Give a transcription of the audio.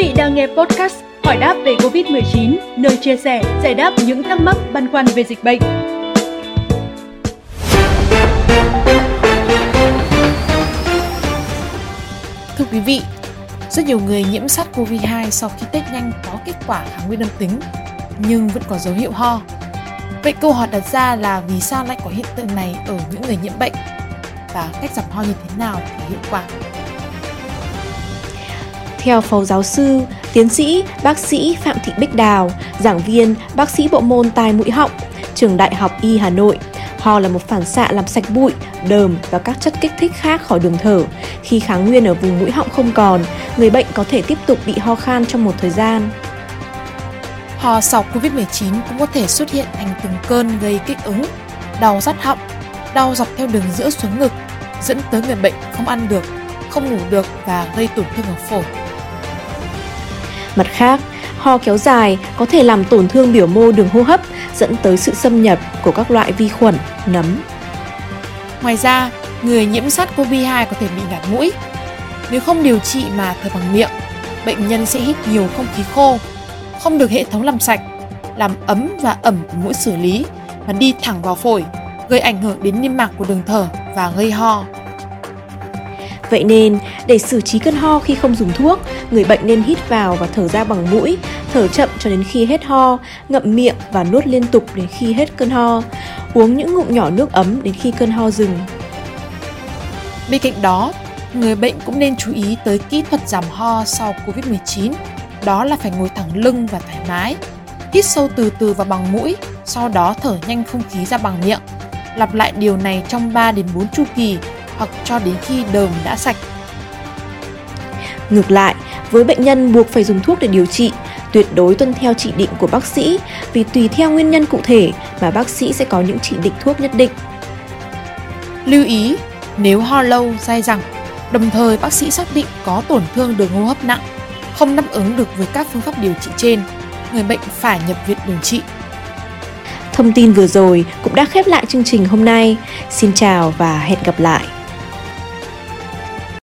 vị đang nghe podcast Hỏi đáp về Covid-19, nơi chia sẻ, giải đáp những thắc mắc băn khoăn về dịch bệnh. Thưa quý vị, rất nhiều người nhiễm SARS-CoV-2 sau khi test nhanh có kết quả kháng nguyên âm tính, nhưng vẫn có dấu hiệu ho. Vậy câu hỏi đặt ra là vì sao lại có hiện tượng này ở những người nhiễm bệnh và cách giảm ho như thế nào để hiệu quả? Theo Phó Giáo sư, Tiến sĩ, Bác sĩ Phạm Thị Bích Đào, giảng viên, bác sĩ bộ môn tai mũi họng, trường Đại học Y Hà Nội, ho là một phản xạ làm sạch bụi, đờm và các chất kích thích khác khỏi đường thở. Khi kháng nguyên ở vùng mũi họng không còn, người bệnh có thể tiếp tục bị ho khan trong một thời gian. Ho sau Covid-19 cũng có thể xuất hiện thành từng cơn gây kích ứng, đau rát họng, đau dọc theo đường giữa xuống ngực, dẫn tới người bệnh không ăn được, không ngủ được và gây tổn thương ở phổi. Mặt khác, ho kéo dài có thể làm tổn thương biểu mô đường hô hấp, dẫn tới sự xâm nhập của các loại vi khuẩn, nấm. Ngoài ra, người nhiễm SARS-CoV-2 có thể bị ngạt mũi. Nếu không điều trị mà thở bằng miệng, bệnh nhân sẽ hít nhiều không khí khô, không được hệ thống làm sạch, làm ấm và ẩm của mũi xử lý và đi thẳng vào phổi, gây ảnh hưởng đến niêm mạc của đường thở và gây ho. Vậy nên, để xử trí cơn ho khi không dùng thuốc, người bệnh nên hít vào và thở ra bằng mũi, thở chậm cho đến khi hết ho, ngậm miệng và nuốt liên tục đến khi hết cơn ho. Uống những ngụm nhỏ nước ấm đến khi cơn ho dừng. Bên cạnh đó, người bệnh cũng nên chú ý tới kỹ thuật giảm ho sau Covid-19, đó là phải ngồi thẳng lưng và thoải mái, hít sâu từ từ vào bằng mũi, sau đó thở nhanh không khí ra bằng miệng. Lặp lại điều này trong 3 đến 4 chu kỳ hoặc cho đến khi đờm đã sạch. Ngược lại, với bệnh nhân buộc phải dùng thuốc để điều trị, tuyệt đối tuân theo chỉ định của bác sĩ vì tùy theo nguyên nhân cụ thể mà bác sĩ sẽ có những chỉ định thuốc nhất định. Lưu ý, nếu ho lâu, dai dẳng, đồng thời bác sĩ xác định có tổn thương đường hô hấp nặng, không đáp ứng được với các phương pháp điều trị trên, người bệnh phải nhập viện điều trị. Thông tin vừa rồi cũng đã khép lại chương trình hôm nay. Xin chào và hẹn gặp lại.